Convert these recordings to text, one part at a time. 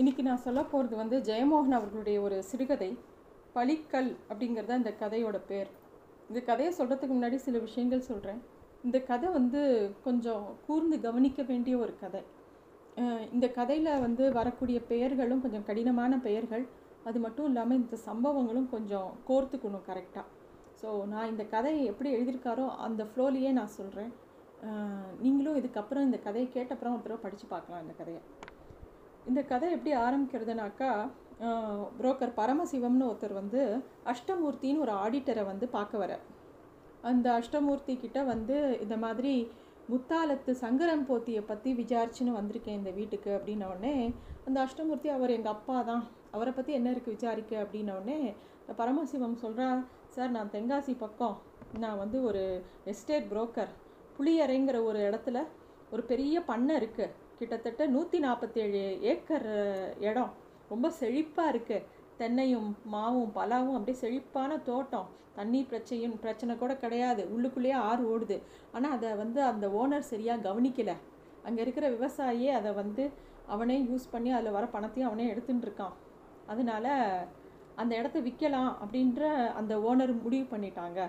இன்றைக்கி நான் சொல்ல போகிறது வந்து ஜெயமோகன் அவர்களுடைய ஒரு சிறுகதை பலிக்கல் அப்படிங்கிறது இந்த கதையோட பேர். இந்த கதையை சொல்கிறதுக்கு முன்னாடி சில விஷயங்கள் சொல்கிறேன் இந்த கதை வந்து கொஞ்சம் கூர்ந்து கவனிக்க வேண்டிய ஒரு கதை. இந்த கதையில் வந்து வரக்கூடிய பெயர்களும் கொஞ்சம் கடினமான பெயர்கள். அது மட்டும் இல்லாமல் இந்த சம்பவங்களும் கொஞ்சம் கோர்த்துக்கணும் கரெக்டாக ஸோ நான் இந்த கதையை எப்படி எழுதியிருக்காரோ அந்த ஃப்ளோலையே நான் சொல்கிறேன் நீங்களும் இதுக்கப்புறம் இந்த கதையை கேட்டப்புறம் ஒரு தடவை படித்து பார்க்கலாம் இந்த கதையை. இந்த கதை எப்படி ஆரம்பிக்கிறதுனாக்கா புரோக்கர் பரமசிவம்னு ஒருத்தர் வந்து அஷ்டமூர்த்தின்னு ஒரு ஆடிட்டரை வந்து பார்க்க வர அந்த அஷ்டமூர்த்தி கிட்ட வந்து இந்த மாதிரி முத்தாலத்து சங்கரன் போத்தியை பற்றி விசாரிச்சுன்னு வந்திருக்கேன் இந்த வீட்டுக்கு அப்படின்னோடனே அந்த அஷ்டமூர்த்தி அவர் எங்கள் அப்பா தான் அவரை பற்றி என்ன இருக்குது விசாரிக்க அப்படின்னோடனே பரமசிவம் சொல்கிறா சார் நான் தென்காசி பக்கம் நான் வந்து ஒரு எஸ்டேட் புரோக்கர் புளியறைங்கிற ஒரு இடத்துல ஒரு பெரிய பண்ணை இருக்குது கிட்டத்தட்ட நூற்றி நாற்பத்தேழு ஏக்கர் இடம். ரொம்ப செழிப்பாக இருக்குது தென்னையும் மாவும் பலாவும் அப்படியே செழிப்பான தோட்டம். தண்ணி பிரச்சனையும் பிரச்சனை கூட கிடையாது. உள்ளுக்குள்ளேயே ஆறு ஓடுது. ஆனால் அதை வந்து அந்த ஓனர் சரியாக கவனிக்கலை. அங்கே இருக்கிற விவசாயியே அதை வந்து அவனே யூஸ் பண்ணி அதில் வர பணத்தையும் அவனே எடுத்துகிட்டு இருக்கான் அதனால அந்த இடத்த விற்கலாம் அப்படின்ற அந்த ஓனர் முடிவு பண்ணிட்டாங்க.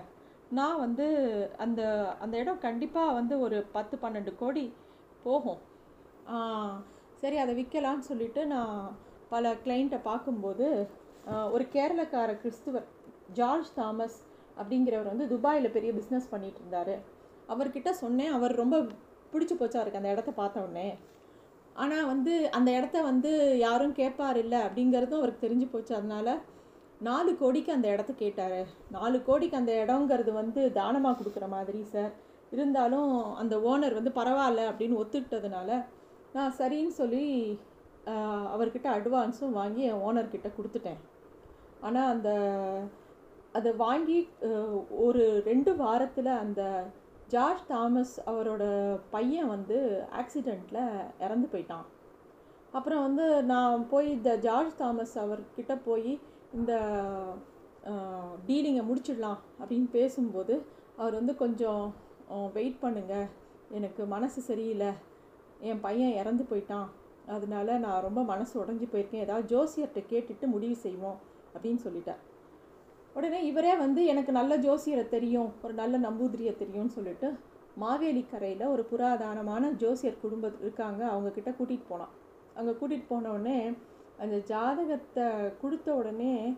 நான் வந்து அந்த அந்த இடம் கண்டிப்பாக வந்து ஒரு பத்து பன்னெண்டு கோடி போகும். சரி அதை விற்கலான்னு சொல்லிட்டு நான் பல கிளைண்ட்டை பார்க்கும்போது ஒரு கேரளக்கார கிறிஸ்துவர் ஜார்ஜ் தாமஸ் அப்படிங்கிறவர் வந்து துபாயில் பெரிய பிஸ்னஸ் பண்ணிகிட்டு இருந்தார். அவர்கிட்ட சொன்னேன் அவர் ரொம்ப பிடிச்சி போச்சாருக்கு அந்த இடத்த பார்த்த உடனே. ஆனால் வந்து அந்த இடத்த வந்து யாரும் கேட்பார் இல்லை அப்படிங்கிறதும் அவருக்கு தெரிஞ்சு போச்சு. அதனால் நாலு கோடிக்கு அந்த இடத்த கேட்டார். நாலு கோடிக்கு அந்த இடங்கிறது வந்து தானமாக கொடுக்குற மாதிரி சார் இருந்தாலும் அந்த ஓனர் வந்து பரவாயில்ல அப்படின்னு ஒத்துக்கிட்டதுனால நான் சரின்னு சொல்லி அவர்கிட்ட அட்வான்ஸும் வாங்கி என் ஓனர்கிட்ட கொடுத்துட்டேன். ஆனால் அந்த அதை வாங்கி ஒரு ரெண்டு வாரத்தில் அந்த ஜார்ஜ் தாமஸ் அவரோட பையன் வந்து ஆக்சிடெண்ட்டில் இறந்து போயிட்டான். அப்புறம் வந்து நான் போய் இந்த ஜார்ஜ் தாமஸ் அவர்கிட்ட போய் இந்த டீலிங்கை முடிச்சிடலாம் அப்படின்னு பேசும்போது அவர் வந்து கொஞ்சம் வெயிட் பண்ணுங்க. எனக்கு மனசு சரியில்லை. என் பையன் இறந்து போயிட்டான். அதனால நான் ரொம்ப மனசு உடஞ்சி போயிருக்கேன். ஏதாவது ஜோசியர்கிட்ட கேட்டுட்டு முடிவு செய்வோம் அப்படின்னு சொல்லிட்டார். உடனே இவரே வந்து எனக்கு நல்ல ஜோசியரை தெரியும் ஒரு நல்ல நம்பூதிரியை தெரியும்னு சொல்லிட்டு மாவேலி கரையில் ஒரு புராதனமான ஜோசியர் குடும்பம் இருக்காங்க. அவங்கக்கிட்ட கூட்டிகிட்டு போனான். அங்கே கூட்டிகிட்டு போனவுடனே அந்த ஜாதகத்தை கொடுத்த உடனே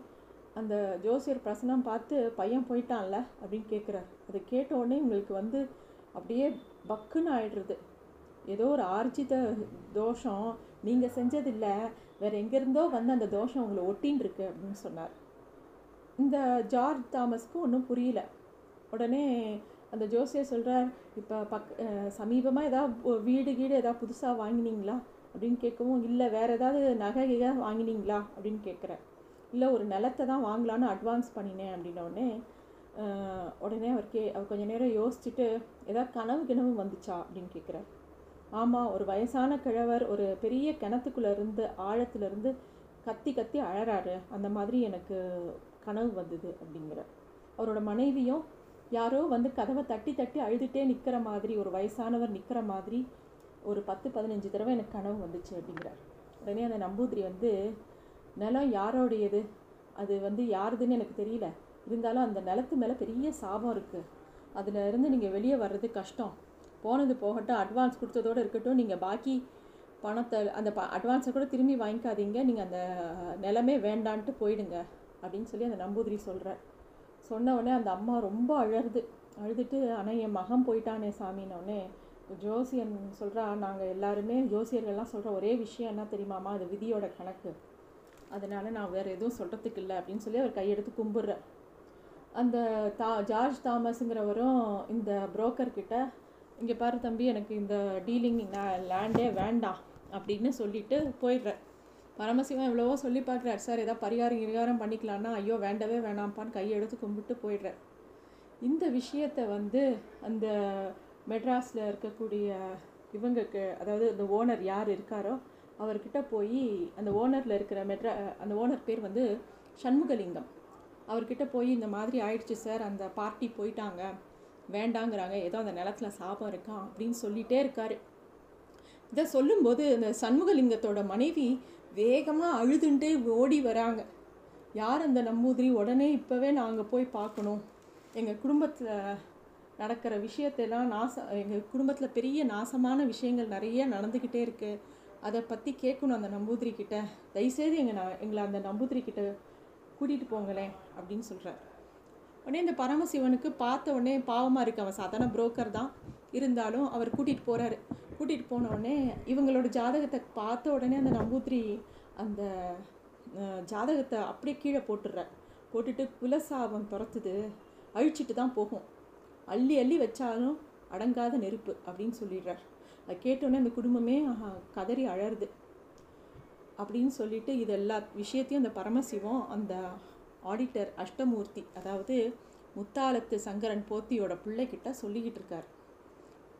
அந்த ஜோசியர் பிரசனம் பார்த்து பையன் போயிட்டான்ல? அப்படின்னு கேட்குறாரு அதை கேட்ட உடனே உங்களுக்கு வந்து அப்படியே பக்குன்னு ஆயிடுறது. ஏதோ ஒரு ஆர்ஜித தோஷம் நீங்கள் செஞ்சதில்லை. வேறு எங்கேருந்தோ வந்து அந்த தோஷம் உங்களை ஒட்டின்னு இருக்கு அப்படின்னு சொன்னார். இந்த ஜார்ஜ் தாமஸ்க்கு ஒன்றும் புரியல. உடனே அந்த ஜோசியர் சொல்கிறார் இப்போ பக் சமீபமாக ஏதாவது வீடு கீடு ஏதாவது புதுசாக வாங்கினீங்களா? அப்படின்னு கேட்கவும் இல்லை வேறு ஏதாவது நகை ஏதாவது வாங்கினீங்களா? அப்படின்னு கேட்குறேன் இல்லை ஒரு நிலத்தை தான் வாங்கலான்னு அட்வான்ஸ் பண்ணினேன் அப்படின்னோடனே உடனே அவர் கே அவர் கொஞ்சம் நேரம் யோசிச்சுட்டு ஏதாவது கனவு கிணவு வந்துச்சா? அப்படின்னு கேட்குறாரு. ஆமாம் ஒரு வயசான கிழவர் ஒரு பெரிய கிணத்துக்குள்ளே இருந்து ஆழத்துலேருந்து கத்தி கத்தி அழறாரு. அந்த மாதிரி எனக்கு கனவு வந்தது அப்படிங்கிற. அவரோட மனைவியும் யாரோ வந்து கதவை தட்டி தட்டி அழுதுகிட்டே நிற்கிற மாதிரி ஒரு வயசானவர் நிற்கிற மாதிரி ஒரு பத்து பதினஞ்சு தடவை எனக்கு கனவு வந்துச்சு அப்படிங்கிறார். உடனே அந்த நம்பூதிரி வந்து நிலம் யாரோடையது? அது வந்து யாருதுன்னு எனக்கு தெரியல. இருந்தாலும் அந்த நிலத்து மேலே பெரிய சாபம் இருக்குது அதில் இருந்து நீங்கள் வெளியே வர்றது கஷ்டம். போனது போகட்டும் அட்வான்ஸ் கொடுத்ததோடு இருக்கட்டும் நீங்கள் பாக்கி பணத்தை அந்த ப அட்வான்ஸை கூட திரும்பி வாங்கிக்காதீங்க. நீங்கள் அந்த நிலமே வேண்டான்ட்டு போயிடுங்க அப்படின்னு சொல்லி அந்த நம்பூதிரி சொல்கிறார் சொன்ன உடனே அந்த அம்மா ரொம்ப அழறுது அழுதுட்டு ஆனால் என் மகன் போயிட்டானே சாமின்னொடனே ஜோசியன் சொல்கிறா நாங்கள் எல்லாருமே ஜோசியர்கள்லாம் சொல்கிற ஒரே விஷயம் என்ன தெரியுமாம்மா அது விதியோட கணக்கு. அதனால் நான் வேறு எதுவும் சொல்கிறதுக்கு இல்லை அப்படின்னு சொல்லி அவர் கையெடுத்து கும்பிட்றேன் அந்த தா ஜார்ஜ் தாமஸுங்கிறவரும் இந்த புரோக்கர்கிட்ட இங்கே பாரு தம்பி எனக்கு இந்த டீலிங் லேண்டே வேண்டாம் அப்படின்னு சொல்லிட்டு போயிடுறேன். பரமசிவம் எவ்வளவோ சொல்லி பார்க்குறாரு. சார் ஏதாவது பரிகாரம் கிரிகாரம் பண்ணிக்கலான்னா ஐயோ வேண்டவே வேணாம்ப்பான்னு கையெடுத்து கும்பிட்டு போயிடுறார் இந்த விஷயத்தை வந்து அந்த மெட்ராஸில் இருக்கக்கூடிய இவங்களுக்கு அதாவது இந்த ஓனர் யார் இருக்காரோ அவர்கிட்ட போய் அந்த ஓனரில் இருக்கிற மெட்ரா அந்த ஓனர் பேர் வந்து சண்முகலிங்கம். அவர்கிட்ட போய் இந்த மாதிரி ஆயிடுச்சு சார் அந்த பார்ட்டி போயிட்டாங்க. வேண்டாங்கிறாங்க. ஏதோ அந்த நிலத்துல சாபம் இருக்கான் அப்படின்னு சொல்லிகிட்டே இருக்காரு. இதை சொல்லும்போது இந்த சண்முகலிங்கத்தோட மனைவி வேகமாக அழுதுண்டே ஓடி வராங்க. யார் அந்த நம்பூதிரி? உடனே இப்போவே நாங்கள் போய் பார்க்கணும். எங்கள் குடும்பத்தில் நடக்கிற விஷயத்தெல்லாம் நாச எங்கள் குடும்பத்தில் பெரிய நாசமான விஷயங்கள் நிறைய நடந்துக்கிட்டே இருக்குது அதை பற்றி கேட்கணும் அந்த நம்பூதிரி கிட்ட தயவுசெய்து எங்கள் நான் எங்களை அந்த நம்பூதிரி கிட்ட கூட்டிகிட்டு போங்களேன் அப்படின்னு சொல்கிறார் உடனே இந்த பரமசிவனுக்கு பார்த்த உடனே பாவமாக இருக்கு அவன் சாதாரண புரோக்கர் தான். இருந்தாலும் அவர் கூட்டிகிட்டு போகிறாரு கூட்டிகிட்டு போன உடனே இவங்களோட ஜாதகத்தை பார்த்த உடனே அந்த நம்பூதிரி அந்த ஜாதகத்தை அப்படியே கீழே போட்டுடுறார். போட்டுட்டு குலசாபம் துரத்துது. அழிச்சிட்டு தான் போகும். அள்ளி அள்ளி வச்சாலும் அடங்காத நெருப்பு அப்படின்னு சொல்லிடுறார். அதை கேட்டோன்னே அந்த குடும்பமே கதறி அழறுது. அப்படின்னு சொல்லிட்டு இது எல்லா விஷயத்தையும் அந்த பரமசிவம் அந்த ஆடிட்டர் அஷ்டமூர்த்தி அதாவது முத்தாலத்து சங்கரன் போத்தியோட பிள்ளைக்கிட்ட சொல்லிக்கிட்டு இருக்கார்.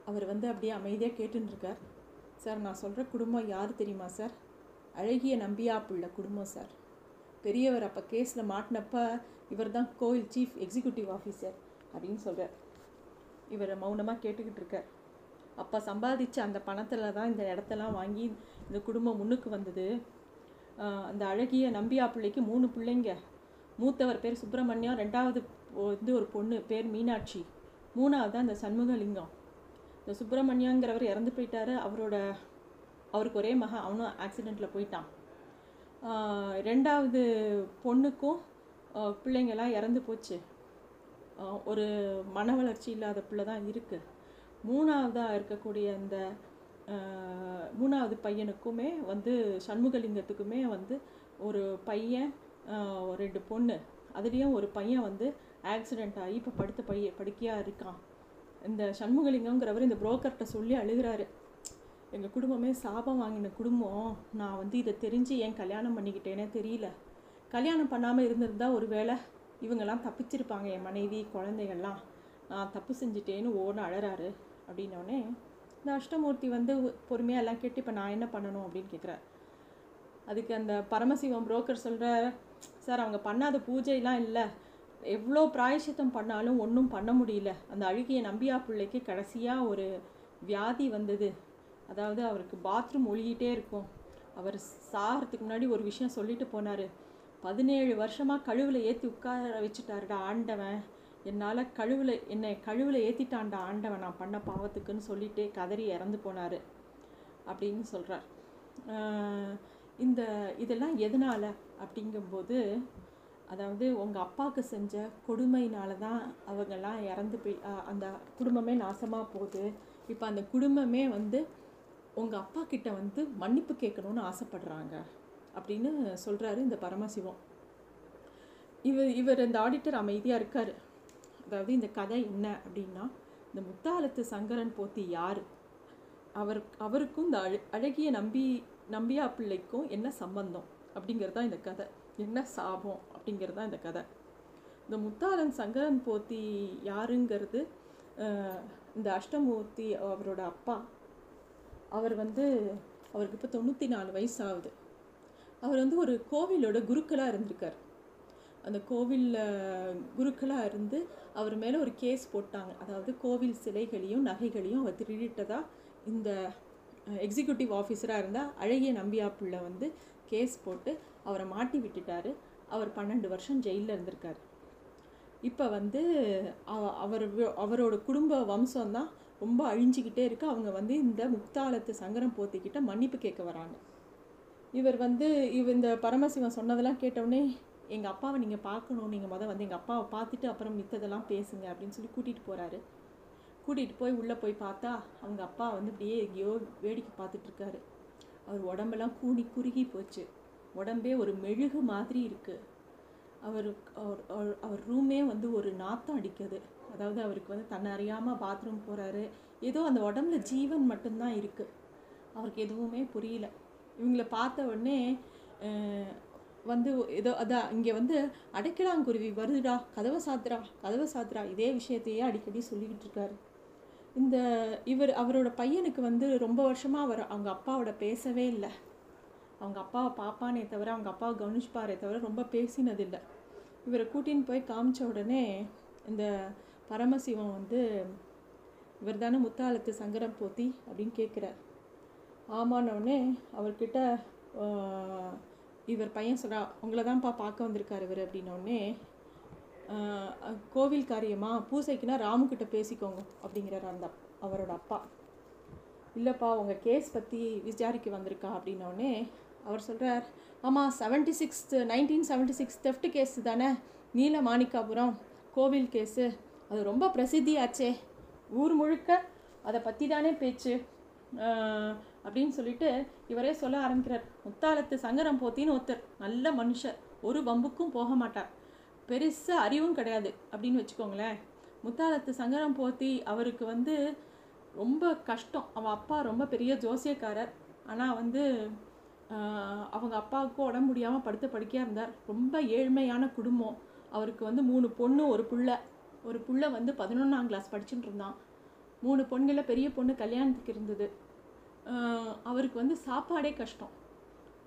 அவர் வந்து அப்படியே அமைதியாக கேட்டுருக்கார் சார் நான் சொல்கிற குடும்பம் யார் தெரியுமா சார்? அழகிய நம்பியா பிள்ளை குடும்பம் சார். பெரியவர் அப்போ கேஸில் மாட்டினப்ப இவர் தான் கோயில் சீஃப் எக்ஸிக்யூட்டிவ் ஆஃபீஸர் அப்படின்னு சொல்கிறார் இவர் மௌனமாக கேட்டுக்கிட்டு இருக்கார். அப்போ சம்பாதிச்ச அந்த பணத்தில் தான் இந்த இடத்தெல்லாம் வாங்கி இந்த குடும்பம் முன்னுக்கு வந்தது. அந்த அழகிய நம்பியா பிள்ளைக்கு மூணு பிள்ளைங்க. மூத்தவர் பேர் சுப்பிரமணியம் ரெண்டாவது வந்து ஒரு பொண்ணு பேர் மீனாட்சி. மூணாவது அந்த சண்முகலிங்கம். இந்த சுப்பிரமணியங்கிறவர் இறந்து போயிட்டார். அவரோட அவருக்கு ஒரே மகன் அவனும் ஆக்சிடெண்ட்டில் போயிட்டான். ரெண்டாவது பொண்ணுக்கும் பிள்ளைங்கள்லாம் இறந்து போச்சு. ஒரு மன வளர்ச்சி இல்லாத பிள்ளை தான் இருக்குது மூணாவதாக இருக்கக்கூடிய அந்த மூணாவது பையனுக்குமே வந்து சண்முகலிங்கத்துக்குமே வந்து ஒரு பையன் ரெண்டு பொண்ணு. அதுலேயும் ஒரு பையன் வந்து ஆக்சிடெண்ட் ஆகி இப்போ படுத்த பைய படுக்கையாக இருக்கான். இந்த சண்முகலிங்கங்கிறவர் இந்த புரோக்கர்கிட்ட சொல்லி அழுகிறாரு. எங்கள் குடும்பமே சாபம் வாங்கின குடும்பம். நான் வந்து இதை தெரிஞ்சு ஏன் கல்யாணம் பண்ணிக்கிட்டேனே தெரியல. கல்யாணம் பண்ணாமல் இருந்திருந்தால் ஒரு வேளை இவங்கெல்லாம் தப்பிச்சிருப்பாங்க என் மனைவி குழந்தைகள்லாம். நான் தப்பு செஞ்சுட்டேன்னு ஓன அழறாரு. அப்படின்னோடனே இந்த அஷ்டமூர்த்தி வந்து பொறுமையாக எல்லாம் கேட்டு இப்போ நான் என்ன பண்ணணும்? அப்படின்னு கேட்குறாரு அதுக்கு அந்த பரமசிவம் புரோக்கர் சொல்கிற சார் அவங்க பண்ணாத பூஜைலாம் இல்லை. எவ்வளோ பிராயசித்தம் பண்ணாலும் ஒன்றும் பண்ண முடியல. அந்த அழுகிய நம்பியா பிள்ளைக்கு கடைசியாக ஒரு வியாதி வந்தது. அதாவது அவருக்கு பாத்ரூம் ஒழுகிட்டே இருக்கும். அவர் சாகிறதுக்கு முன்னாடி ஒரு விஷயம் சொல்லிட்டு போனார். பதினேழு வருஷமாக கழுவில் ஏற்றி உட்கார வச்சுட்டாருடா ஆண்டவன். என்னால் கழுவில் என்னை கழுவில் ஏற்றிட்டான்டா ஆண்டவன். நான் பண்ண பாவத்துக்குன்னு சொல்லிட்டு கதறி இறந்து போனார். அப்படின்னு சொல்கிறார் இந்த இதெல்லாம் எதனால் அப்படிங்கும்போது அதாவது உங்கள் அப்பாவுக்கு செஞ்ச கொடுமையினால தான் அவங்கெல்லாம் இறந்து போய் அந்த குடும்பமே நாசமாக போகுது. இப்போ அந்த குடும்பமே வந்து உங்கள் அப்பா கிட்ட வந்து மன்னிப்பு கேட்கணும்னு ஆசைப்படுறாங்க அப்படின்னு சொல்கிறாரு இந்த பரமசிவம். இவர் இவர் இந்த ஆடிட்டர் அமைதியாக இருக்கார். அதாவது இந்த கதை என்ன அப்படின்னா இந்த முத்தாலத்து சங்கரன் போத்தி யார்? அவர் அவருக்கும் இந்த அழ அழகிய நம்பி நம்பியா பிள்ளைக்கும் என்ன சம்பந்தம் அப்படிங்கிறது தான் இந்த கதை. என்ன சாபம் அப்படிங்கிறது தான் இந்த கதை. இந்த முத்தாளன் சங்கரன் போத்தி யாருங்கிறது இந்த அஷ்டமூர்த்தி அவரோட அப்பா. அவர் வந்து அவருக்கு இப்போ தொண்ணூற்றி நாலு வயசு ஆகுது அவர் வந்து ஒரு கோவிலோட குருக்களாக இருந்திருக்கார். அந்த கோவிலில் குருக்களாக இருந்து அவர் மேலே ஒரு கேஸ் போட்டாங்க. அதாவது கோவில் சிலைகளையும் நகைகளையும் அவர் திருடிட்டதாக இந்த எக்ஸிக்யூட்டிவ் ஆஃபீஸராக இருந்தால் அழகிய நம்பியா வந்து கேஸ் போட்டு அவரை மாட்டி விட்டுட்டாரு. அவர் பன்னெண்டு வருஷம் ஜெயிலில் இருந்திருக்கார். இப்போ வந்து அவ- அவர் அவரோட குடும்ப வம்சம் தான் ரொம்ப அழிஞ்சிக்கிட்டே இருக்கு. அவங்க வந்து இந்த முக்தாலத்து சங்கரம் போத்திக்கிட்ட மன்னிப்பு கேட்க வராங்க. இவர் வந்து இவ இந்த பரமசிவன் சொன்னதெல்லாம் கேட்டவுடனே எங்கள் அப்பாவை நீங்கள் பார்க்கணும். நீங்கள் மொதல் வந்து எங்கள் அப்பாவை பார்த்துட்டு அப்புறம் மித்ததெல்லாம் பேசுங்க அப்படின்னு சொல்லி கூட்டிகிட்டு போகிறாரு கூட்டிகிட்டு போய் உள்ளே போய் பார்த்தா அவங்க அப்பா வந்து இப்படியே எங்கேயோ வேடிக்கை பார்த்துட்ருக்காரு அவர் உடம்பெல்லாம் கூனி குறுகி போச்சு. உடம்பே ஒரு மெழுகு மாதிரி இருக்குது அவர் அவர் அவர்- அவர் ரூமே வந்து ஒரு நாத்தம் அடிக்குது. அதாவது அவருக்கு வந்து தன்னை அறியாமல் பாத்ரூம் போகிறாரு ஏதோ அந்த உடம்புல ஜீவன் மட்டும்தான் இருக்குது அவருக்கு எதுவுமே புரியல. இவங்கள பார்த்த உடனே வந்து ஏதோ அதான் இங்கே வந்து அடைக்கலாங்குருவி வருதுடா கதவை சாத்துறா கதவை சாத்துறா இதே விஷயத்தையே அடிக்கடி சொல்லிக்கிட்டு இருக்காரு. இந்த இவர் அவரோட பையனுக்கு வந்து ரொம்ப வருஷமாக அவர் அவங்க அப்பாவோட பேசவே இல்லை. அவங்க அப்பாவை பாப்பானே தவிர அவங்க அப்பாவை கவனிச்சுப்பாரே தவிர ரொம்ப பேசினதில்லை. இவரை கூட்டின்னு போய் காமிச்ச உடனே இந்த பரமசிவம் வந்து இவர் தானே முத்தாலத்து சங்கரம் போத்தி அப்படின்னு கேட்குறார். ஆமான்னொடனே அவர்கிட்ட இவர் பையன் சொல்கிறா உங்களை தான்ப்பா பார்க்க வந்திருக்கார் இவர் அப்படின்னோடனே கோவில் காரியமா? பூசைக்குன்னா ராமுக்கிட்ட பேசிக்கோங்க அப்படிங்கிறார் அந்த அவரோட அப்பா. இல்லைப்பா உங்கள் கேஸ் பற்றி விசாரிக்க வந்திருக்கா அப்படின்னோடனே அவர் சொல்கிறார் ஆமாம் seventy sixth nineteen seventy six theft case தானே? நீல மாணிக்காபுரம் கோவில் கேஸு அது ரொம்ப பிரசித்தியாச்சே. ஊர் முழுக்க அதை பற்றி தானே பேச்சு அப்படின்னு சொல்லிட்டு இவரே சொல்ல ஆரம்பிக்கிறார் முத்தாலத்து சங்கரம் போத்தின்னு ஒருத்தர் நல்ல மனுஷர் ஒரு வம்புக்கும் போக மாட்டார். பெருசாக அறிவும் கிடையாது. அப்படின்னு வச்சுக்கோங்களேன். முத்தாலத்து சங்கரம் போத்தி அவருக்கு வந்து ரொம்ப கஷ்டம். அவன் அப்பா ரொம்ப பெரிய ஜோசியக்காரர். ஆனால் வந்து அவங்க அப்பாவுக்கும் உடம்பு முடியாமல் படுத்த படுக்கையாக இருந்தார். ரொம்ப ஏழ்மையான குடும்பம். அவருக்கு வந்து மூணு பொண்ணு ஒரு புள்ள. ஒரு புள்ள வந்து பதினொன்றாம் கிளாஸ் படிச்சுட்டு இருந்தான். மூணு பொண்ணுல பெரிய பொண்ணு கல்யாணத்துக்கு இருந்தது. அவருக்கு வந்து சாப்பாடே கஷ்டம்.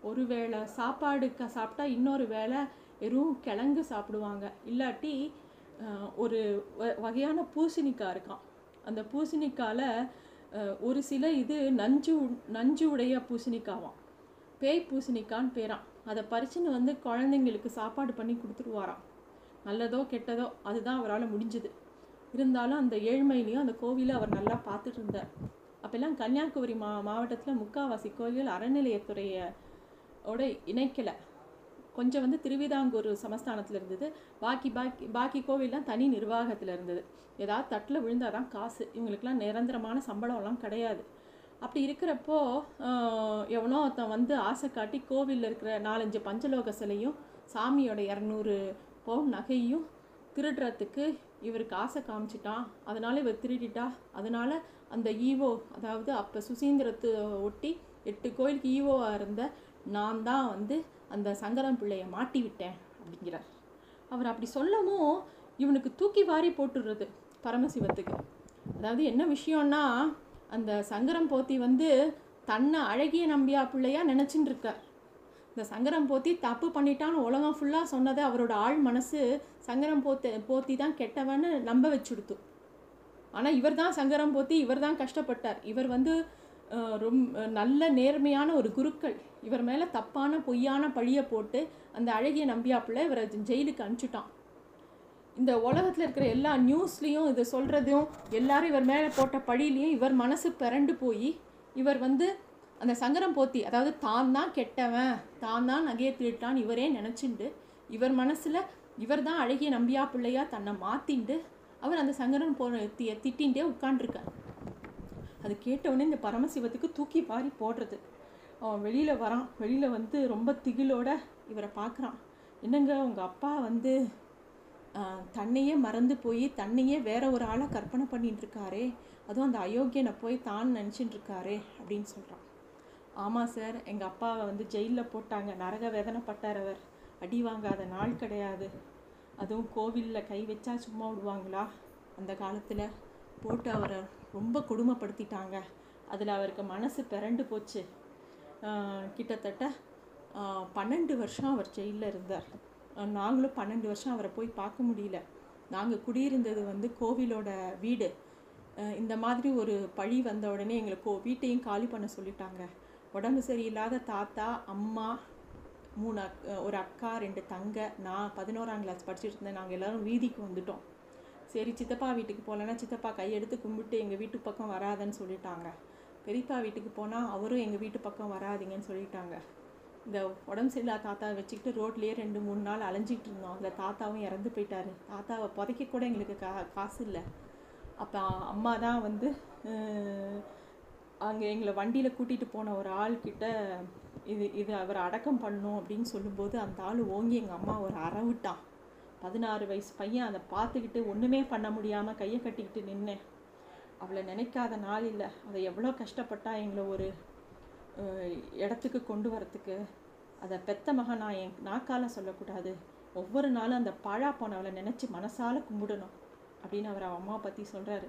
ஒரு வேளை சாப்பாடு க சாப்பிட்டா இன்னொரு வேளை வெறும் கிழங்கு சாப்பிடுவாங்க. இல்லாட்டி ஒரு வ- வகையான பூசணிக்காய் இருக்கான் அந்த பூசணிக்காயில் ஒரு சில இது நஞ்சு உ- நஞ்சு உடைய பூசணிக்காவாம். பேய் பூசணிக்கான்னு பேரான் அதை பறிச்சுன்னு வந்து குழந்தைங்களுக்கு சாப்பாடு பண்ணி கொடுத்துருவாராம். நல்லதோ கெட்டதோ அதுதான் அவரால் முடிஞ்சது. இருந்தாலும் அந்த ஏழ்மையிலையும் அந்த கோவிலை அவர் நல்லா பார்த்துட்டு இருந்தார். அப்போல்லாம் கன்னியாகுமரி மா மாவட்டத்தில் முக்காவாசி கோவில் அறநிலையத்துறையோட இணைக்கலை. கொஞ்சம் வந்து திருவிதாங்கூர் சமஸ்தானத்தில் இருந்தது. பாக்கி பாக்கி பாக்கி கோவில்லாம் தனி நிர்வாகத்தில் இருந்தது. ஏதாவது தட்டில் விழுந்தால் தான் காசு. இவங்களுக்கெல்லாம் நிரந்தரமான சம்பளம்லாம் கிடையாது. அப்படி இருக்கிறப்போ எவனோ ஒருத்தன் வந்து ஆசை காட்டி கோவிலில் இருக்கிற நாலஞ்சு பஞ்சலோக சிலையும் சாமியோட இரநூறு பவுன் நகையும் திருடுறதுக்கு இவருக்கு ஆசை காமிச்சிட்டான். அதனால் இவர் திருடிட்டா? அதனால் அந்த ஈவோ அதாவது அப்போ சுசீந்திரத்தை ஒட்டி எட்டு கோயிலுக்கு ஈவோவாக இருந்த நான் தான் வந்து அந்த சங்கரம் பிள்ளையை மாட்டி விட்டேன் அப்படிங்கிறார். அவர் அப்படி சொல்லவும் இவனுக்கு தூக்கி வாரி போட்டுடுறது பரமசிவத்துக்கு. அதாவது என்ன விஷயம்னா அந்த சங்கரம் போத்தி வந்து தன்னை அழகிய நம்பியா பிள்ளையா நினச்சின்னு இருக்கார். இந்த சங்கரம் போத்தி தப்பு பண்ணிட்டான்னு உலகம் ஃபுல்லாக சொன்னதை அவரோட ஆள் மனசு சங்கரம் போத்தி போத்தி தான் கெட்டவன்னு நம்ப வச்சுடுத்து. ஆனால் இவர் தான் சங்கரம் போத்தி இவர் தான் கஷ்டப்பட்டார். இவர் வந்து ரொம்ப நல்ல நேர்மையான ஒரு குருக்கள். இவர் மேலே தப்பான பொய்யான பழியை போட்டு அந்த அழகிய நம்பியாப்புல இவரை ஜெயிலுக்கு அனுப்பிச்சுட்டான். இந்த உலகத்தில் இருக்கிற எல்லா நியூஸ்லேயும் இதை சொல்கிறதையும் எல்லாரும் இவர் மேலே போட்ட பழியிலையும் இவர் மனசு பிறண்டு போய் இவர் வந்து அந்த சங்கரம் போத்தி அதாவது தான் தான் கெட்டவன் தான் தான் நகையை திருட்டான் இவரே நினச்சிண்டு இவர் மனசில் இவர் தான் அழகிய நம்பியா பிள்ளையா தன்னை மாற்றிண்டு அவர் அந்த சங்கரன் போ தி திட்டின்ண்டே உட்காண்டிருக்கார் அது கேட்டவுடனே இந்த பரமசிவத்துக்கு தூக்கி வாரி போடுறது. அவன் வெளியில் வரான். வெளியில் வந்து ரொம்ப திகிலோட இவரை பார்க்குறான். என்னங்க உங்கள் அப்பா வந்து தன்னையே மறந்து போய் தன்னையே வேற ஒரு ஆளை கற்பனை பண்ணிட்டு இருக்காரே அதுவும் அந்த அயோக்கியனை போய் தான் நினச்சிட்டு இருக்காரே அப்படின்னு சொல்கிறான் ஆமாம் சார் எங்கள் அப்பாவை வந்து ஜெயிலில் போட்டாங்க. நரக வேதனைப்பட்டார் அவர். அடி வாங்காத நாள் கிடையாது. அதுவும் கோவிலில் கை வச்சா சும்மா விடுவாங்களா? அந்த காலத்தில் போட்டு அவரை ரொம்ப கொடுமைப்படுத்திட்டாங்க அதில் அவருக்கு மனசு பிறண்டு போச்சு. கிட்டத்தட்ட பன்னெண்டு வருஷம் அவர் ஜெயிலில் இருந்தார். நாங்களும் பன்னெண்டு வருஷம் அவரை போய் பார்க்க முடியல. நாங்கள் குடியிருந்தது வந்து கோவிலோட வீடு. இந்த மாதிரி ஒரு பழி வந்த உடனே எங்களை கோ வீட்டையும் காலி பண்ண சொல்லிட்டாங்க. உடம்பு சரியில்லாத தாத்தா அம்மா மூணு அக் ஒரு அக்கா ரெண்டு தங்க நான் பதினோராம் கிளாஸ் படிச்சுட்டு இருந்தேன். நாங்கள் எல்லோரும் வீதிக்கு வந்துட்டோம். சரி சித்தப்பா வீட்டுக்கு போகலன்னா சித்தப்பா கையெடுத்து கும்பிட்டு எங்கள் வீட்டு பக்கம் வராதன்னு சொல்லிட்டாங்க. பெரியப்பா வீட்டுக்கு போனால் அவரும் எங்கள் வீட்டு பக்கம் வராதீங்கன்னு சொல்லிட்டாங்க. இந்த உடம்பு சரியில்லா தாத்தாவை வச்சுக்கிட்டு ரோட்லேயே ரெண்டு மூணு நாள் அலைஞ்சிட்டு இருந்தோம். அந்த தாத்தாவும் இறந்து போயிட்டாரு. தாத்தாவை புதைக்க கூட எங்களுக்கு கா காசு இல்லை. அப்போ அம்மா தான் வந்து அங்கே எங்களை வண்டியில் கூட்டிகிட்டு போன ஒரு ஆள்கிட்ட இது இது அவர் அடக்கம் பண்ணும் அப்படின்னு சொல்லும்போது அந்த ஆள் ஓங்கி எங்கள் அம்மா ஒரு அறவிட்டான் பதினாறு வயசு பையன் அதை பார்த்துக்கிட்டு ஒன்றுமே பண்ண முடியாமல் கையை கட்டிக்கிட்டு நின்னேன். அவளை நினைக்காத நாள் இல்லை. அதை எவ்வளோ கஷ்டப்பட்டா எங்களை ஒரு இடத்துக்கு கொண்டு வரத்துக்கு. அதை பெத்த மகன் நான் என் நாக்கால சொல்லக்கூடாது. ஒவ்வொரு நாளும் அந்த பாழா போனவளை நினச்சி மனசால் கும்பிடணும் அப்படின்னு அவர் அவன் அம்மா பற்றி சொல்கிறாரு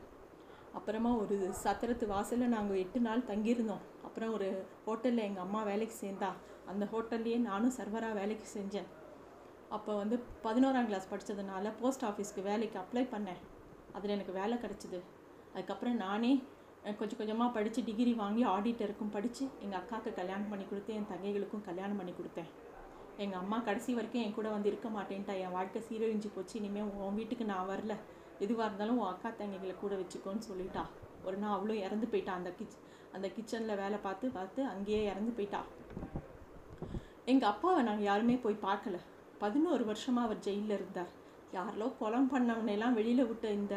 அப்புறமா ஒரு சத்திரத்து வாசலில் நாங்கள் எட்டு நாள் தங்கியிருந்தோம். அப்புறம் ஒரு ஹோட்டலில் எங்கள் அம்மா வேலைக்கு சேர்ந்தா. அந்த ஹோட்டல்லையே நானும் சர்வராக வேலைக்கு செஞ்சேன். அப்போ வந்து பதினோராம் கிளாஸ் படித்ததுனால போஸ்ட் ஆஃபீஸ்க்கு வேலைக்கு அப்ளை பண்ணேன். அதில் எனக்கு வேலை கிடச்சிது. அதுக்கப்புறம் நானே கொஞ்சம் கொஞ்சமாக படித்து டிகிரி வாங்கி ஆடிட்டருக்கும் படித்து எங்கள் அக்காவுக்கு கல்யாணம் பண்ணி கொடுத்து என் தங்கைகளுக்கும் கல்யாணம் பண்ணி கொடுத்தேன். எங்கள் அம்மா கடைசி வரைக்கும் என் கூட வந்து இருக்க மாட்டேன்ட்டா. என் வாழ்க்கை சீரழிஞ்சு போச்சு. இனிமேல் உன் வீட்டுக்கு நான் வரல. எதுவாக இருந்தாலும் உன் அக்கா தங்கைகளை கூட வச்சுக்கோன்னு சொல்லிட்டா. ஒரு நாள் அவளும் இறந்து போயிட்டா. அந்த கிச் அந்த கிச்சனில் வேலை பார்த்து பார்த்து அங்கேயே இறந்து போயிட்டா. எங்கள் அப்பாவை நாங்கள் யாருமே போய் பார்க்கல. பதினோரு வருஷமாக அவர் ஜெயிலில் இருந்தார். யாரோ கொலம் பண்ணவனையெல்லாம் வெளியில் விட்ட இந்த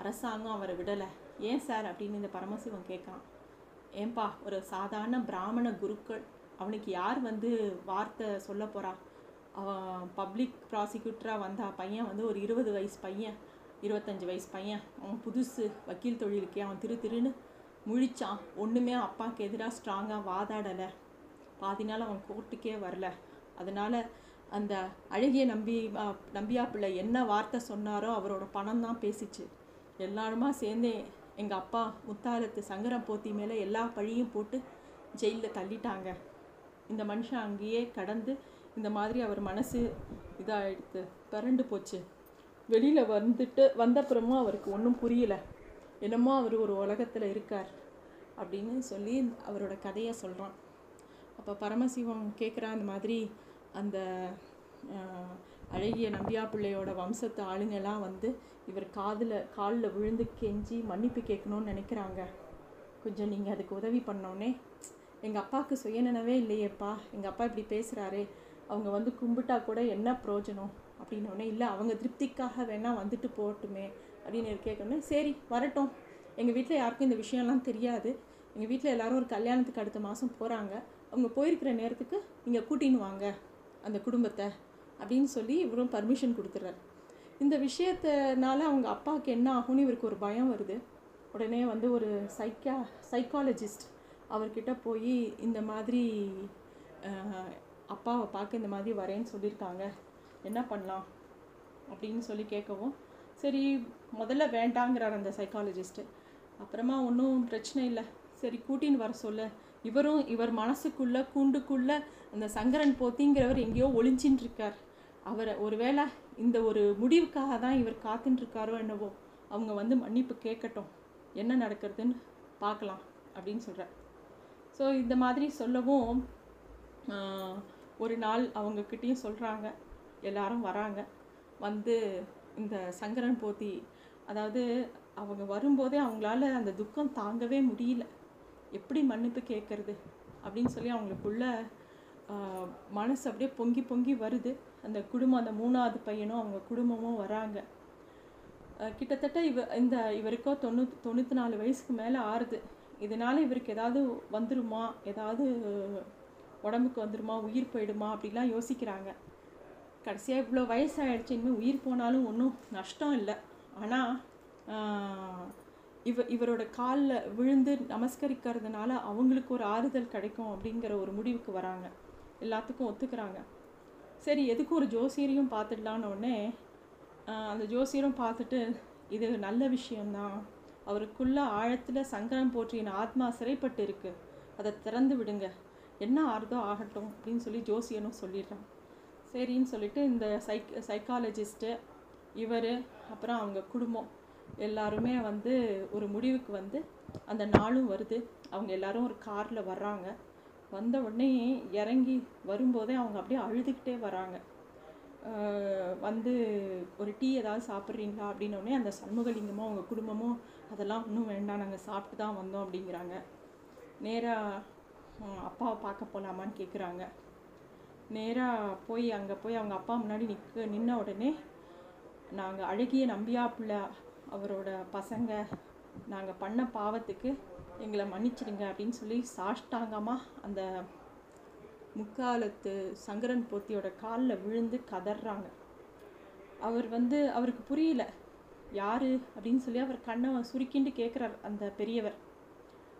அரசாங்கம் அவரை விடலை. ஏன் சார் அப்படின்னு இந்த பரமசிவன் கேட்கான் ஏன்பா ஒரு சாதாரண பிராமண குருக்கள் அவனுக்கு யார் வந்து வார்த்தை சொல்ல போகிறா அவன் பப்ளிக் ப்ராசிக்யூட்டராக வந்தா பையன் வந்து ஒரு இருபது வயசு பையன் இருபத்தஞ்சி வயசு பையன். அவன் புதுசு வக்கீல் தொழிலுக்கே அவன் திரு திருன்னு முழிச்சான். ஒன்றுமே அப்பாவுக்கு எதிராக ஸ்ட்ராங்காக வாதாடலை. பாதி நாள் அவன் கோர்ட்டுக்கே வரல. அதனால் அந்த அழகிய நம்பி நம்பியா பிள்ளை என்ன வார்த்தை சொன்னாரோ அவரோட பணம் தான் பேசிச்சு. எல்லாருமா சேர்ந்து எங்கள் அப்பா முத்தாரத்து சங்கரம் போத்தி மேலே எல்லா பழியும் போட்டு ஜெயிலில் தள்ளிட்டாங்க. இந்த மனுஷன் அங்கேயே கடந்து இந்த மாதிரி அவர் மனசு இதாகிடுது பரண்டு போச்சு. வெளியில் வந்துட்டு வந்தப்புறமும் அவருக்கு ஒன்றும் புரியலை. என்னமோ அவர் ஒரு உலகத்தில் இருக்கார் அப்படின்னு சொல்லி அவரோட கதையை சொல்கிறான் அப்போ பரமசிவம் கேட்குறான் அந்த மாதிரி அந்த அழகிய நம்பியா பிள்ளையோட வம்சத்து ஆளுங்கெல்லாம் வந்து இவர் காதில் காலில் விழுந்து கெஞ்சி மன்னிப்பு கேட்கணும்னு நினைக்கிறாங்க. கொஞ்சம் நீங்கள் அதுக்கு உதவி பண்ணோன்னே எங்கள் அப்பாவுக்கு சுயநினைவே இல்லையேப்பா. எங்கள் அப்பா இப்படி பேசுகிறாரே அவங்க வந்து கும்பிட்டா கூட என்ன பிரயோஜனம்? அப்படின்னோடனே இல்லை அவங்க திருப்திக்காக வேணால் வந்துட்டு போகட்டுமே அப்படின்னு கேட்கணுன்னே சரி வரட்டும். எங்கள் வீட்டில் யாருக்கும் இந்த விஷயம்லாம் தெரியாது. எங்கள் வீட்டில் எல்லாரும் ஒரு கல்யாணத்துக்கு அடுத்த மாதம் போகிறாங்க அவங்க போயிருக்கிற நேரத்துக்கு நீங்கள் கூட்டின்னு வாங்க. அந்த குடும்பத்தை அப்படின்னு சொல்லி இவரும் பர்மிஷன் கொடுத்துட்றாரு இந்த விஷயத்தினால அவங்க அப்பாவுக்கு என்ன ஆகும்னு இவருக்கு ஒரு பயம் வருது. உடனே வந்து ஒரு சைக்கா சைக்காலஜிஸ்ட் அவர்கிட்ட போய் இந்த மாதிரி அப்பாவை பார்க்க இந்த மாதிரி வரேன்னு சொல்லியிருக்காங்க. என்ன பண்ணலாம்? அப்படின்னு சொல்லி கேட்கவும் சரி முதல்ல வேண்டாங்கிறார் அந்த சைக்காலஜிஸ்ட்டு அப்புறமா ஒன்றும் பிரச்சனை இல்லை. சரி கூட்டின்னு வர சொல்ல. இவரும் இவர் மனசுக்குள்ளே கூண்டுக்குள்ளே அந்த சங்கரன் போத்திங்கிறவர் எங்கேயோ ஒளிஞ்சின்னு இருக்கார் அவரை ஒருவேளை இந்த ஒரு முடிவுக்காக தான் இவர் காத்துட்டுருக்காரோ என்னவோ அவங்க வந்து மன்னிப்பு கேட்கட்டும். என்ன நடக்கிறதுன்னு பார்க்கலாம் அப்படின்னு சொல்கிறார் ஸோ இந்த மாதிரி சொல்லவும் ஒரு நாள் அவங்கக்கிட்டேயும் சொல்கிறாங்க எல்லாரும் வராங்க. வந்து இந்த சங்கரன் போத்தி அதாவது அவங்க வரும்போதே அவங்களால அந்த துக்கம் தாங்கவே முடியல. எப்படி மன்னிப்பு கேட்குறது அப்படின்னு சொல்லி அவங்களுக்குள்ள மனசு அப்படியே பொங்கி பொங்கி வருது. அந்த குடும்பம் அந்த மூணாவது பையனும் அவங்க குடும்பமும் வராங்க. கிட்டத்தட்ட இவ இந்த இவருக்கோ தொண்ணூத் தொண்ணூற்றி நாலு வயசுக்கு மேலே ஆறுது. இதனால் இவருக்கு ஏதாவது வந்துருமா? ஏதாவது உடம்புக்கு வந்துருமா? உயிர் போயிடுமா? அப்படிலாம் யோசிக்கிறாங்க. கடைசியாக இவ்வளோ வயசாகிடுச்சு இனிமேல் உயிர் போனாலும் ஒன்றும் நஷ்டம் இல்லை. ஆனால் இவ இவரோட காலில் விழுந்து நமஸ்கரிக்கிறதுனால அவங்களுக்கு ஒரு ஆறுதல் கிடைக்கும் அப்படிங்கிற ஒரு முடிவுக்கு வராங்க. எல்லாத்துக்கும் ஒத்துக்கிறாங்க. சரி எதுக்கு ஒரு ஜோசியரையும் பார்த்துடலான்னு உடனே அந்த ஜோசியரும் பார்த்துட்டு இது நல்ல விஷயம்தான். அவருக்குள்ள ஆழத்தில் சங்கரம் போற்றியின் ஆத்மா சிறைப்பட்டு இருக்கு. அதை திறந்து விடுங்க. என்ன ஆறுதோ ஆகட்டும் அப்படின்னு சொல்லி ஜோசியனும் சொல்லிடுறான். சரின்னு சொல்லிட்டு இந்த சைக் சைக்காலஜிஸ்ட்டு இவர் அப்புறம் அவங்க குடும்பம் எல்லாருமே வந்து ஒரு முடிவுக்கு வந்து அந்த நாளும் வருது. அவங்க எல்லாரும் ஒரு காரில் வர்றாங்க. வந்த உடனே இறங்கி வரும்போதே அவங்க அப்படியே அழுதுகிட்டே வராங்க. வந்து ஒரு டீ ஏதாவது சாப்பிட்றீங்களா அப்படின்னோடனே அந்த சண்முகலிங்கமும் அவங்க குடும்பமும் அதெல்லாம் ஒன்றும் வேண்டாம் நாங்கள் சாப்பிட்டு தான் வந்தோம் அப்படிங்கிறாங்க. நேராக அப்பாவை பார்க்க போகலாமான்னு கேட்குறாங்க நேராக போய் அங்கே போய் அவங்க அப்பா முன்னாடி நிற்க நின்ன உடனே நாங்கள் அழகிய நம்பியா பிள்ளை அவரோட பசங்க நாங்கள் பண்ண பாவத்துக்கு எங்களை மன்னிச்சிடுங்க அப்படின்னு சொல்லி சாஷ்டாங்கமாக அந்த முக்காலத்து சங்கரன் போத்தியோட காலில் விழுந்து கதறாங்க அவர் வந்து அவருக்கு புரியல யார்? அப்படின்னு சொல்லி அவர் கண்ணை சுருக்கிண்டு கேட்குறார் அந்த பெரியவர்.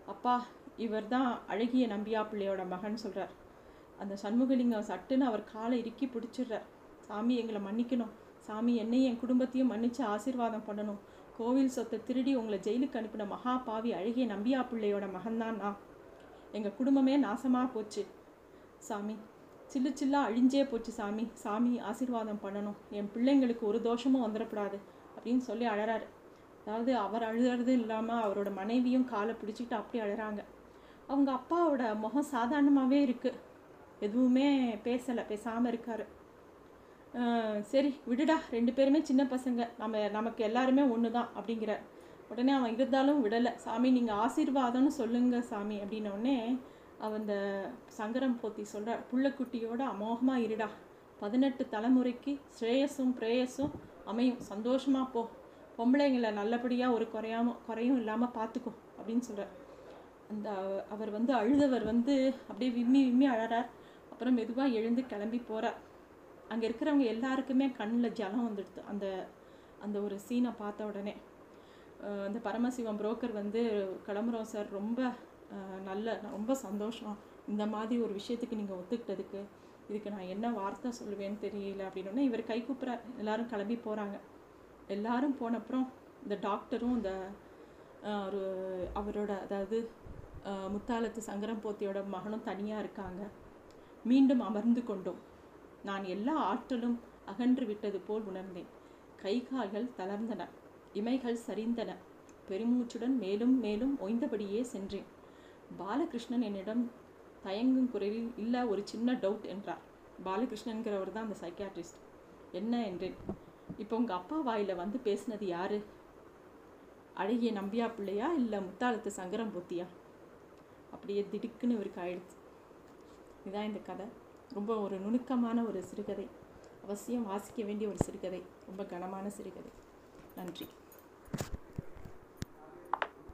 அப்பா இவர் தான் அழகிய நம்பியா பிள்ளையோட மகன் சொல்கிறார் அந்த சண்முகலிங்கம் சட்டுன்னு அவர் காலை இறுக்கி பிடிச்சிடுறார். சாமி எங்களை மன்னிக்கணும். சாமி என்னையும் என் குடும்பத்தையும் மன்னிச்சு ஆசீர்வாதம் பண்ணணும். கோவில் சொத்தை திருடி உங்களை ஜெயிலுக்கு அனுப்பின மகா பாவி அழகிய நம்பியா பிள்ளையோட மகன்தான் நான். எங்கள் குடும்பமே நாசமாக போச்சு. சாமி சில்லு சில்லாக அழிஞ்சே போச்சு சாமி. சாமி ஆசீர்வாதம் பண்ணணும். என் பிள்ளைங்களுக்கு ஒரு தோஷமும் வந்துடக்கூடாது அப்படின்னு சொல்லி அழறாரு. அதாவது அவர் அழுகிறது இல்லாமல் அவரோட மனைவியும் காலை பிடிச்சிக்கிட்டு அப்படி அழுறாங்க. அவங்க அப்பாவோட முகம் சாதாரணமாகவே இருக்குது எதுவுமே பேசலை பேசாமல் இருக்கார். சரி விடுடா. ரெண்டு பேருமே சின்ன பசங்க. நம்ம நமக்கு எல்லாருமே ஒன்று தான் அப்படிங்கிற. உடனே அவன் இருந்தாலும் விடலை. சாமி நீங்கள் ஆசீர்வாதம்னு சொல்லுங்க சாமி அப்படின்னோடனே அவன் இந்த சங்கரம் போத்தி சொல்கிறார் புள்ளக்குட்டியோட அமோகமாக இருடா. பதினெட்டு தலைமுறைக்கு ஸ்ரேயஸும் பிரேயஸும் அமையும். சந்தோஷமாக போ. பொம்பளைங்களை நல்லபடியாக ஒரு குறையாம குறையும் இல்லாமல் பார்த்துக்கோ அப்படின்னு சொல்கிறார் அந்த அவர் வந்து அழுதவர் வந்து அப்படியே விம்மி விம்மி அழறார். அப்புறம் மெதுவாக எழுந்து கிளம்பி போகிறார் அங்கே இருக்கிறவங்க எல்லாருக்குமே கண்ணில் ஜலம் வந்துடுது. அந்த அந்த ஒரு சீனை பார்த்த உடனே அந்த பரமசிவம் புரோக்கர் வந்து கிளம்புறோம் சார் ரொம்ப நல்ல ரொம்ப சந்தோஷம். இந்த மாதிரி ஒரு விஷயத்துக்கு நீங்கள் ஒத்துக்கிட்டதுக்கு இதுக்கு நான் என்ன வார்த்தை சொல்லுவேன்னு தெரியல அப்படின்னோடனே இவர் கை கூப்புறார். எல்லாரும் கிளம்பி போகிறாங்க எல்லாரும் போனப்புறம் இந்த டாக்டரும் இந்த ஒரு அவரோட அதாவது முத்தாலத்து சங்கரம் போத்தியோட மகனும் தனியாக இருக்காங்க. மீண்டும் அமர்ந்து கொண்டோம். நான் எல்லா ஆற்றலும் அகன்று விட்டது போல் உணர்ந்தேன். கை கால்கள் தளர்ந்தன. இமைகள் சரிந்தன. பெருமூச்சுடன் மேலும் மேலும் ஓய்ந்தபடியே சென்றேன். பாலகிருஷ்ணன் என்னிடம் தயங்கும் குரலில் இல்லை ஒரு சின்ன டவுட் என்றார். பாலகிருஷ்ணன்கிறவர் தான் அந்த சைக்கியாட்ரிஸ்ட் என்ன என்றேன். இப்போ உங்கள் அப்பா வாயில் வந்து பேசினது யாரு? அழகிய நம்பியா பிள்ளையா இல்லை முத்தாளத்து சங்கரம் பூத்தியா அப்படியே திடுக்குன்னு இவருக்கு ஆயிடுச்சு. இதான் இந்த கதை. ரொம்ப ஒரு நுணுக்கமான ஒரு சிறுகதை. அவசியம் வாசிக்க வேண்டிய ஒரு சிறுகதை. ரொம்ப கனமான சிறுகதை. நன்றி.